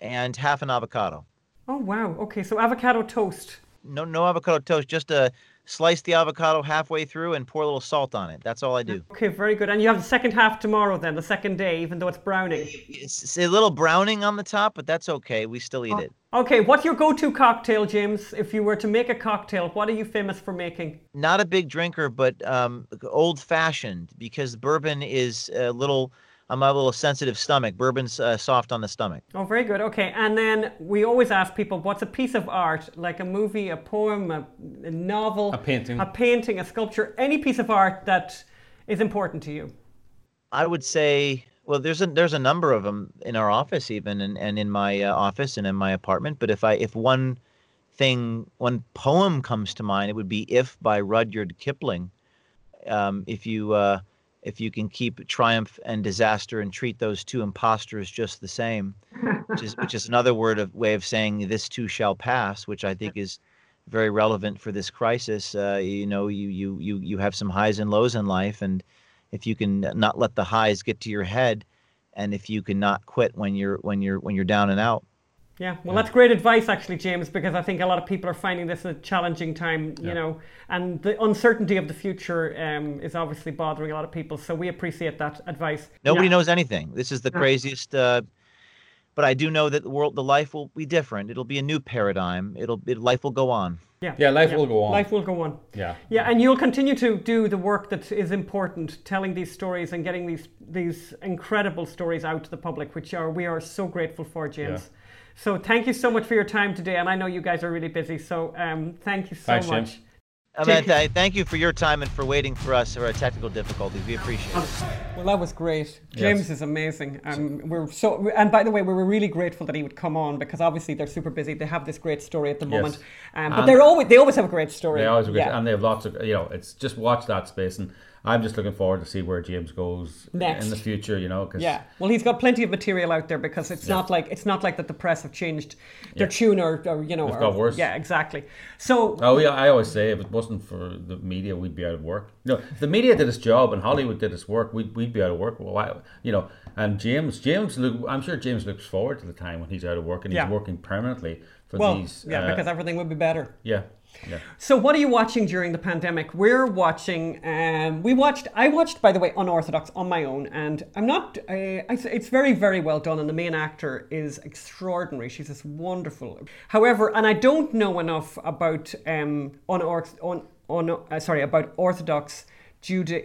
[SPEAKER 3] and half an avocado.
[SPEAKER 1] Oh wow. Okay, so avocado toast.
[SPEAKER 3] No no avocado toast. Just uh, slice the avocado halfway through and pour a little salt on it. That's all I do.
[SPEAKER 1] Okay, very good. And you have the second half tomorrow then, the second day, even though it's browning.
[SPEAKER 3] It's, a little browning on the top, but that's okay. We still eat it.
[SPEAKER 1] Okay, what's your go-to cocktail, James? If you were to make a cocktail, what are you famous for making?
[SPEAKER 3] Not a big drinker, but um, old fashioned because bourbon is a little. I'm a little sensitive stomach. Bourbon's uh, soft on the stomach.
[SPEAKER 1] Oh, very good. Okay, and then we always ask people, what's a piece of art, like a movie, a poem, a, a novel,
[SPEAKER 2] A painting.
[SPEAKER 1] a painting, a sculpture, any piece of art that is important to you?
[SPEAKER 3] I would say, well, there's a there's a number of them in our office even, and, and in my uh, office and in my apartment. But if I if one thing, one poem comes to mind, it would be "If" by Rudyard Kipling. Um, if you uh, if you can keep triumph and disaster and treat those two impostors just the same, which is which is another word of way of saying this too shall pass, which I think is very relevant for this crisis. Uh, you know, you you you you have some highs and lows in life, and if you can not let the highs get to your head, and if you can not quit when you're when you're when you're down and out.
[SPEAKER 1] Yeah, well, that's great advice, actually, James, because I think a lot of people are finding this a challenging time, you know, and the uncertainty of the future um, is obviously bothering a lot of people. So we appreciate that advice.
[SPEAKER 3] Nobody
[SPEAKER 1] Yeah.
[SPEAKER 3] knows anything. This is the craziest. Uh, but I do know that the world, the life will be different. It'll be a new paradigm. It'll it, life will go on.
[SPEAKER 1] Yeah,
[SPEAKER 2] Yeah, life will go on.
[SPEAKER 1] Life will go on.
[SPEAKER 2] yeah.
[SPEAKER 1] Yeah, and you'll continue to do the work that is important, telling these stories and getting these these incredible stories out to the public, which are we are so grateful for, James. So thank you so much for your time today, and I know you guys are really busy, so um, thank you so
[SPEAKER 2] Thanks,
[SPEAKER 1] much.
[SPEAKER 2] James.
[SPEAKER 3] Amanda, I thank you for your time and for waiting for us for our technical difficulties. We appreciate it.
[SPEAKER 1] Well, that was great. James
[SPEAKER 2] Yes.
[SPEAKER 1] is amazing. Um, we're so, and by the way, we were really grateful that he would come on because obviously they're super busy. They have this great story at the moment, um, but
[SPEAKER 2] And-
[SPEAKER 1] they're always they always have a great story.
[SPEAKER 2] They always agree,
[SPEAKER 1] Yeah.
[SPEAKER 2] and they have lots of you know. It's just watch that space, and I'm just looking forward to see where James goes
[SPEAKER 1] Next.
[SPEAKER 2] in the future. You know, because
[SPEAKER 1] Yeah, well, he's got plenty of material out there because it's not like it's not like that the press have changed their
[SPEAKER 2] Yeah.
[SPEAKER 1] tune or, or you know,
[SPEAKER 2] It's
[SPEAKER 1] or-
[SPEAKER 2] got worse.
[SPEAKER 1] Yeah, exactly. So
[SPEAKER 2] Oh yeah, I always say if it wasn't for the media, we'd be out of work. No, if the media did its job and Hollywood did its work, we'd, we'd be out of work. Well, why, you know, and James, James, look, I'm sure James looks forward to the time when he's out of work and
[SPEAKER 1] Yeah.
[SPEAKER 2] he's working permanently for
[SPEAKER 1] Well,
[SPEAKER 2] these.
[SPEAKER 1] yeah,
[SPEAKER 2] uh,
[SPEAKER 1] because everything would be better.
[SPEAKER 2] yeah, yeah.
[SPEAKER 1] So, what are you watching during the pandemic? We're watching. Um, we watched. I watched, by the way, Unorthodox on my own, and I'm not. Uh, I, it's very, very well done, and the main actor is extraordinary. She's just wonderful. However, and I don't know enough about um, unorth- on on uh, sorry about Orthodox.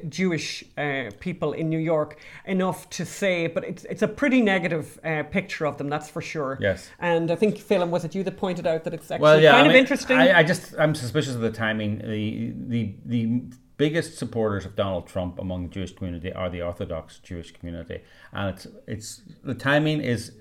[SPEAKER 1] Jewish uh, people in New York enough to say, but it's it's a pretty negative uh, picture of them, that's for sure.
[SPEAKER 2] Yes.
[SPEAKER 1] And I think Phelim was it you that pointed out that it's actually
[SPEAKER 2] Well, yeah,
[SPEAKER 1] kind
[SPEAKER 2] I
[SPEAKER 1] of interesting.
[SPEAKER 2] I, I just I'm suspicious of the timing. The the the biggest supporters of Donald Trump among the Jewish community are the Orthodox Jewish community, and it's it's the timing is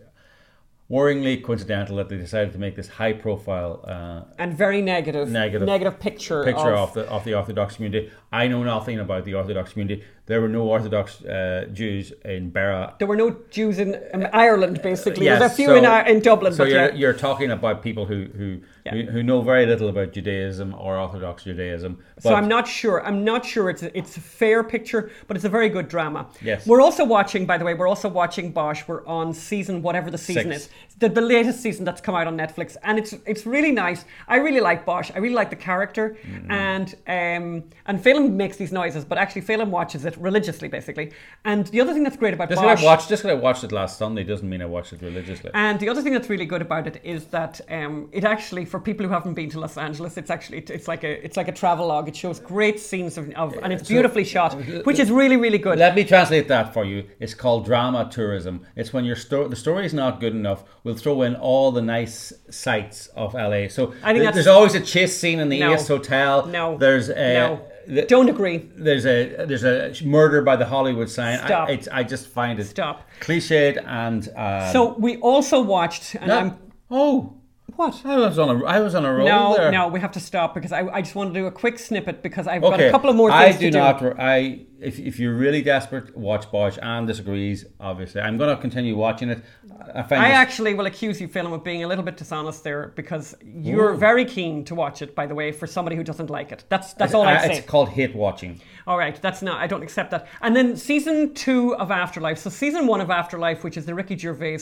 [SPEAKER 2] worryingly coincidental that they decided to make this high profile uh,
[SPEAKER 1] and very negative,
[SPEAKER 2] Negative
[SPEAKER 1] negative picture,
[SPEAKER 2] picture
[SPEAKER 1] of,
[SPEAKER 2] of the of the Orthodox community. I know nothing about the Orthodox community. There were no Orthodox uh, Jews in Beira.
[SPEAKER 1] There were no Jews in um, Ireland, basically.
[SPEAKER 2] Yes,
[SPEAKER 1] There's a few
[SPEAKER 2] so-
[SPEAKER 1] in, in Dublin,
[SPEAKER 2] So
[SPEAKER 1] but
[SPEAKER 2] you're,
[SPEAKER 1] yeah.
[SPEAKER 2] you're talking about people who who,
[SPEAKER 1] Yeah.
[SPEAKER 2] who who know very little about Judaism or Orthodox Judaism.
[SPEAKER 1] so I'm not sure. I'm not sure it's a, it's a fair picture, but it's a very good drama.
[SPEAKER 2] Yes.
[SPEAKER 1] We're also watching, by the way, we're also watching Bosch. We're on season whatever the season
[SPEAKER 2] Six.
[SPEAKER 1] is, the, the latest season that's come out on Netflix, and it's it's really nice. I really like Bosch. I really like the character,
[SPEAKER 2] Mm-hmm.
[SPEAKER 1] and um and Phelim makes these noises, but actually Phelim watches it religiously, basically. And the other thing that's great about
[SPEAKER 2] Just
[SPEAKER 1] Bosch.
[SPEAKER 2] because I watched, just 'cause I watched it last Sunday doesn't mean I watched it religiously.
[SPEAKER 1] And the other thing that's really good about it is that um, it actually, for people who haven't been to Los Angeles, it's actually it's like a it's like a travel log. It shows great scenes of, of and it's beautifully shot, which is really really good.
[SPEAKER 2] Let me translate that for you. It's called drama tourism. It's when your sto- the story is not good enough, we'll throw in all the nice sights of LA. So
[SPEAKER 1] I think
[SPEAKER 2] th- there's always a chase scene in the
[SPEAKER 1] No.
[SPEAKER 2] Ace Hotel.
[SPEAKER 1] No.
[SPEAKER 2] There's a,
[SPEAKER 1] no,
[SPEAKER 2] th-
[SPEAKER 1] don't agree.
[SPEAKER 2] There's a there's a murder by the Hollywood sign.
[SPEAKER 1] Stop.
[SPEAKER 2] I, it's, I just find it
[SPEAKER 1] Stop.
[SPEAKER 2] cliched and um,
[SPEAKER 1] So we also watched, and
[SPEAKER 2] that-
[SPEAKER 1] I'm
[SPEAKER 2] oh
[SPEAKER 1] what?
[SPEAKER 2] I was on a I was on a roll
[SPEAKER 1] No,
[SPEAKER 2] there.
[SPEAKER 1] no, we have to stop because I, I just want to do a quick snippet because I've got a couple of more
[SPEAKER 2] I
[SPEAKER 1] things
[SPEAKER 2] do
[SPEAKER 1] to
[SPEAKER 2] not.
[SPEAKER 1] do.
[SPEAKER 2] I if, if you're really desperate, watch Bosch. Ann disagrees. Obviously, I'm going to continue watching it. I find
[SPEAKER 1] I actually will accuse you, Phelim, of being a little bit dishonest there because you're very keen to watch it. By the way, for somebody who doesn't like it, that's that's all
[SPEAKER 2] I-
[SPEAKER 1] I'm saying.
[SPEAKER 2] It's called hate watching.
[SPEAKER 1] All right, that's not. I don't accept that. And then season two of Afterlife. So season one of Afterlife, which is the Ricky Gervais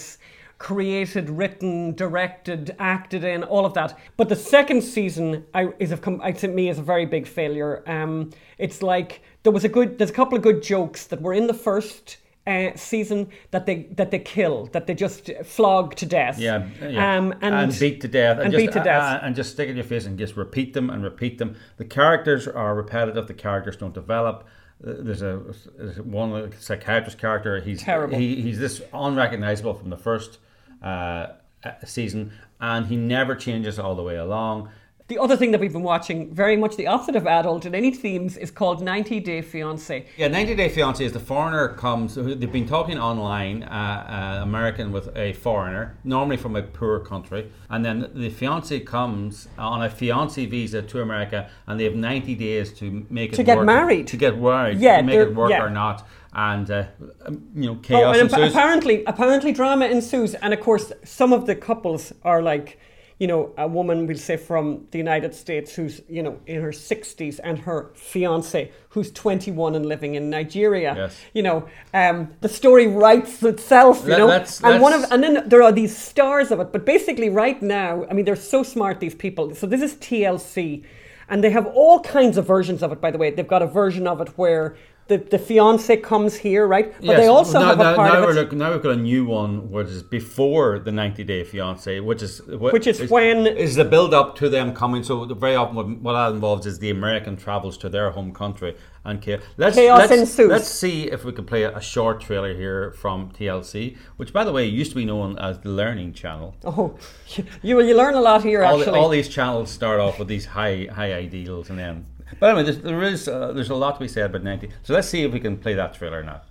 [SPEAKER 1] created, written, directed, acted in, all of that. But the second season I, is com- I, to me is a very big failure. Um, it's like there was a good, there's a couple of good jokes that were in the first. Uh, season that they that they kill that they just flog to death
[SPEAKER 2] Yeah, yeah.
[SPEAKER 1] um, and,
[SPEAKER 2] beat to death,
[SPEAKER 1] and
[SPEAKER 2] just,
[SPEAKER 1] beat to death.
[SPEAKER 2] uh, and just stick it in your face and just repeat them and repeat them. The characters are repetitive. The characters don't develop. Uh, There's a there's one uh, psychiatrist character. He's
[SPEAKER 1] Terrible.
[SPEAKER 2] He, he's this unrecognizable from the first uh, uh, season, and he never changes all the way along.
[SPEAKER 1] The other thing that we've been watching, very much the opposite of adult in any themes, is called 90 Day Fiance.
[SPEAKER 2] Yeah, 90 Day Fiance is the foreigner comes, they've been talking online, uh, uh, American with a foreigner, normally from a poor country, and then the fiance comes on a fiance visa to America, and they have 90 days to make it
[SPEAKER 1] To get
[SPEAKER 2] work,
[SPEAKER 1] married.
[SPEAKER 2] To get married,
[SPEAKER 1] Yeah,
[SPEAKER 2] to make it work
[SPEAKER 1] yeah.
[SPEAKER 2] or not. And, uh, um, you know, chaos
[SPEAKER 1] Oh, and
[SPEAKER 2] ensues.
[SPEAKER 1] apparently, apparently, drama ensues, and of course, some of the couples are like, you know, a woman we'll say from the United States who's you know in her sixties, and her fiance who's twenty one and living in Nigeria.
[SPEAKER 2] Yes.
[SPEAKER 1] You know, um, the story writes itself. You
[SPEAKER 2] Let-
[SPEAKER 1] know,
[SPEAKER 2] let's-
[SPEAKER 1] and one of and then there are these stars of it. But basically, right now, I mean, they're so smart these people. So this is TLC, and they have all kinds of versions of it. By the way, they've got a version of it where. The, the fiance comes here, right? But they
[SPEAKER 2] Yes,
[SPEAKER 1] also
[SPEAKER 2] now,
[SPEAKER 1] have a part
[SPEAKER 2] now
[SPEAKER 1] of
[SPEAKER 2] we're
[SPEAKER 1] it.
[SPEAKER 2] look, now we've got a new one, which is before the 90 Day Fiance, which is wh-
[SPEAKER 1] Which is when-
[SPEAKER 2] is the build up to them coming. So very often, what, what that involves is the American travels to their home country and chaos. Let's,
[SPEAKER 1] Chaos
[SPEAKER 2] let's,
[SPEAKER 1] ensues.
[SPEAKER 2] Let's see if we can play a, a short trailer here from TLC, which, by the way, used to be known as the Learning Channel.
[SPEAKER 1] Oh, you you learn a lot here
[SPEAKER 2] All,
[SPEAKER 1] actually.
[SPEAKER 2] the, all these channels start off with these high high ideals, and then. But anyway, there's, there is uh, there's a lot to be said about 90. So let's see if we can play that trailer now.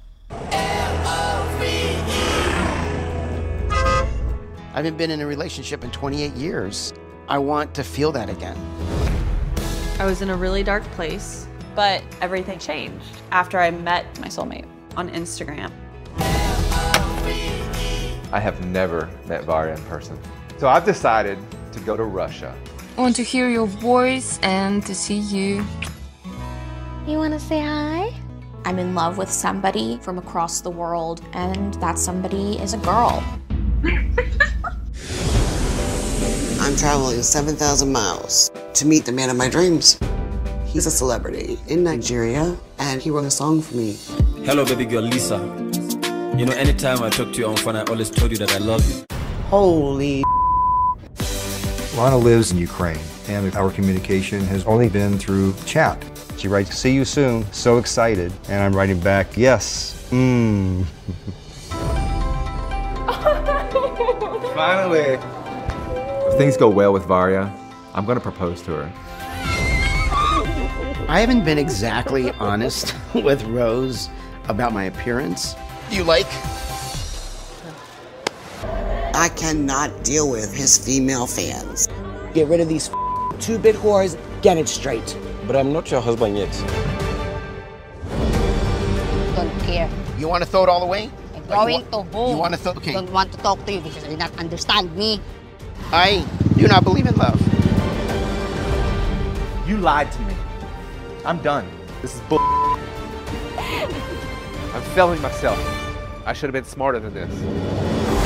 [SPEAKER 7] I haven't been in a relationship in 28 years. I want to feel that again.
[SPEAKER 8] I was in a really dark place, but everything changed after I met my soulmate on Instagram.
[SPEAKER 9] I have never met Varya in person. So I've decided to go to Russia.
[SPEAKER 10] I want to hear your voice and to see you. You want to say hi?
[SPEAKER 11] I'm in love with somebody from across the world, and that somebody is a girl.
[SPEAKER 12] I'm traveling 7,000 miles to meet the man of my dreams. He's a celebrity in Nigeria, and he wrote a song for me.
[SPEAKER 13] Hello, baby girl Lisa. You know, anytime I talk to you on phone, I always told you that I love you.
[SPEAKER 12] Holy.
[SPEAKER 14] Lana lives in Ukraine, and our communication has only been through chat. She writes, See you soon, so excited. And I'm writing back, Yes, mmm.
[SPEAKER 9] Finally. If things go well with Varya, I'm gonna propose to her.
[SPEAKER 7] I haven't been exactly honest with Rose about my appearance. You like?
[SPEAKER 12] I cannot deal with his female fans.
[SPEAKER 7] Get rid of these two bit whores, get it straight.
[SPEAKER 15] But I'm not your husband yet.
[SPEAKER 16] Don't care.
[SPEAKER 7] You want to throw it all away?
[SPEAKER 16] I'm going to home.
[SPEAKER 7] You want to throw? Okay.
[SPEAKER 16] Don't want to talk to you because you do not understand me.
[SPEAKER 7] I do not believe in love.
[SPEAKER 9] You lied to me. I'm done. This is bull. I'm failing myself. I should have been smarter than this.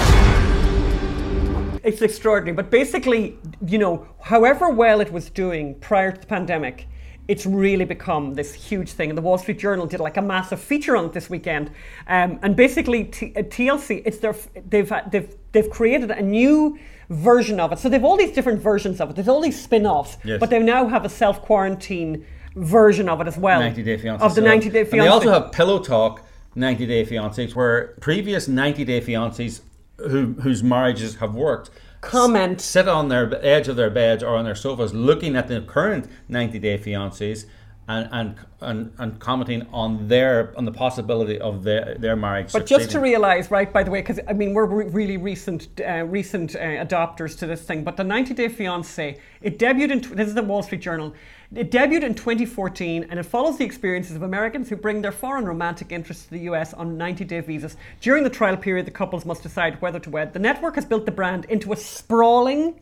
[SPEAKER 1] It's extraordinary. But basically, you know, however well it was doing prior to the pandemic, it's really become this huge thing. And the Wall Street Journal did like a massive feature on it this weekend. Um, and basically, T- uh, TLC, it's their, they've, they've, they've created a new version of it. So they've all these different versions of it. There's all these spin-offs,
[SPEAKER 2] Yes.
[SPEAKER 1] but they now have a self-quarantine version of it as well.
[SPEAKER 2] 90 Day Fiancé.
[SPEAKER 1] Of the 90 Day Fiancé.
[SPEAKER 2] And they also have Pillow Talk 90 Day Fiancés, where previous 90 Day Fiancés who, whose marriages have worked
[SPEAKER 1] comment
[SPEAKER 2] sit on their edge of their beds or on their sofas looking at the current 90 Day Fiancés and, and and and commenting on their on the possibility of their their marriage.
[SPEAKER 1] But just to realise, right, by the way, because I mean we're re- really recent, uh, recent uh, adopters to this thing. But the 90 Day Fiance, it debuted in tw- this is the Wall Street Journal. It debuted in 2014, and it follows the experiences of Americans who bring their foreign romantic interests to the U.S. on 90-day visas. During the trial period, the couples must decide whether to wed. The network has built the brand into a sprawling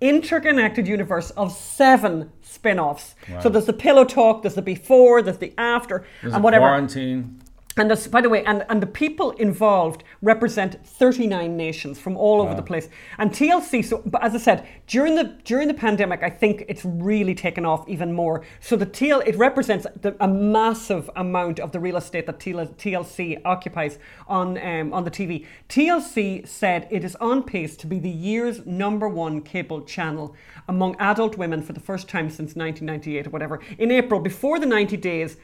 [SPEAKER 1] interconnected universe of seven spin-offs.
[SPEAKER 2] Wow.
[SPEAKER 1] So there's the pillow talk, there's the before, there's the after,
[SPEAKER 2] There's
[SPEAKER 1] and whatever.
[SPEAKER 2] quarantine.
[SPEAKER 1] And this, by the way, and, and the people involved represent 39 nations from all over the place. And TLC, so but as I said, during the during the pandemic, I think it's really taken off even more. So the TL it represents the, a massive amount of the real estate that TL, TLC occupies on um, on the TV. TLC said it is on pace to be the year's number one cable channel among adult women for the first time since 1998 or whatever. In April, before the 90 days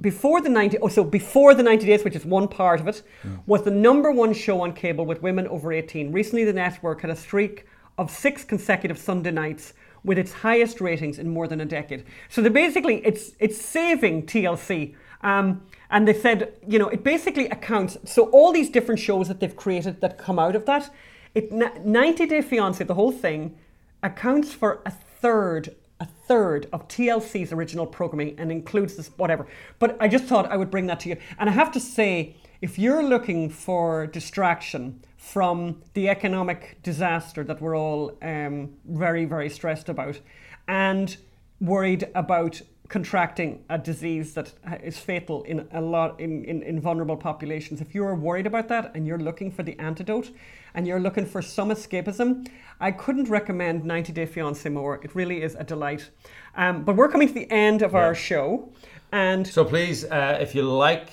[SPEAKER 1] before the 90 oh so before the 90 days which is one part of it was the number one show on cable with women over 18 recently the network had a streak of six consecutive sunday nights with its highest ratings in more than a decade. So they basically it's it's saving tlc um, and they said you know it basically accounts so all these different shows that they've created that come out of that it 90 day fiance the whole thing accounts for a third a third of TLC's original programming and includes this whatever. But I just thought I would bring that to you. And I have to say, if you're looking for distraction from the economic disaster that we're all um, very, very stressed about, and worried about contracting a disease that is fatal in a lot in, in, in vulnerable populations if you're worried about that and you're looking for the antidote and you're looking for some escapism i couldn't recommend 90 day fiance more it really is a delight um, but we're coming to the end of our show and
[SPEAKER 2] So please, uh, if you like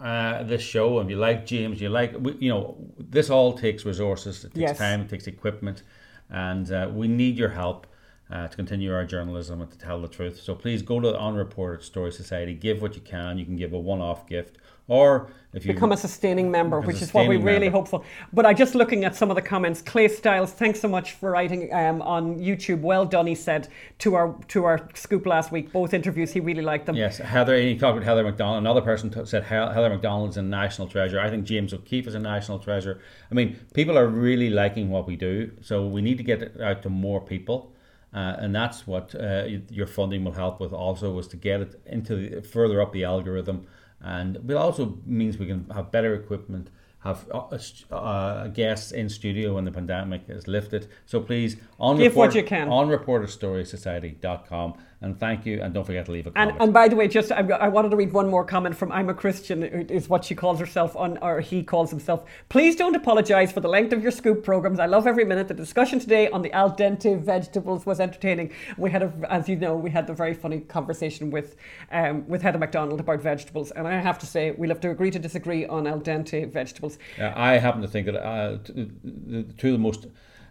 [SPEAKER 2] uh, this show and you like James, you like you know this all takes resources. It takes
[SPEAKER 1] Yes.
[SPEAKER 2] time. It takes equipment, and uh, we need your help. Uh, to continue our journalism and to tell the truth. So please go to the Unreported Story Society, give what you can. You can give a one off gift, or if you
[SPEAKER 1] become a sustaining member, which is what we
[SPEAKER 2] sustaining
[SPEAKER 1] really
[SPEAKER 2] member.
[SPEAKER 1] hope for. But I just looking at some of the comments. Clay Styles, thanks so much for writing um, on YouTube. Well done, he said to our to our scoop last week. Both interviews, he really liked them.
[SPEAKER 2] Yes, Heather. He talked about Heather McDonald. Another person t- said Heather McDonald's a national treasure. I think James O'Keefe is a national treasure. I mean, people are really liking what we do, so we need to get it out to more people. Uh, and that's what uh, your funding will help with. Also, was to get it into the, further up the algorithm, and it also means we can have better equipment, have uh, uh, guests in studio when the pandemic is lifted. So please, on
[SPEAKER 1] Give what
[SPEAKER 2] report-
[SPEAKER 1] you can.
[SPEAKER 2] on reporterstorysociety.com And thank you. And don't forget to leave a
[SPEAKER 1] And,
[SPEAKER 2] comment.
[SPEAKER 1] and by the way, just I, I wanted to read one more comment from I'm a Christian, is what she calls herself on, or he calls himself. Please don't apologise for the length of your scoop programs. I love every minute. The discussion today on the al dente vegetables was entertaining. We had, a, as you know, we had the very funny conversation with um, with Heather McDonald about vegetables, and I have to say we'll have to agree to disagree on al dente vegetables.
[SPEAKER 2] Uh, I happen to think that uh, t- the two of the most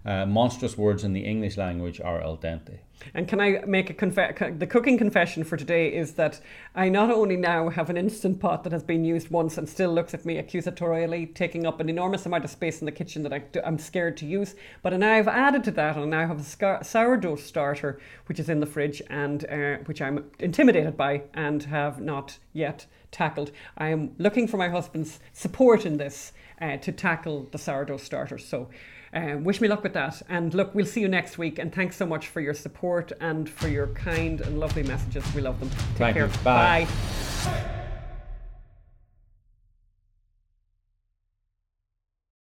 [SPEAKER 2] uh, monstrous words in the English language are al dente.
[SPEAKER 1] And can I make a conf- the cooking confession for today is that I not only now have an instant pot that has been used once and still looks at me accusatorially, taking up an enormous amount of space in the kitchen that I, am scared to use, but now I've added to that and now have a scar- sourdough starter which is in the fridge and uh, which I'm intimidated by and have not yet tackled. I am looking for my husband's support in this uh, to tackle the sourdough starter. So. Um, wish me luck with that. And look, we'll see you next week. And thanks so much for your support and for your kind and lovely messages. We love them. Take
[SPEAKER 2] Thank
[SPEAKER 1] care.
[SPEAKER 2] you. Bye.
[SPEAKER 1] Bye.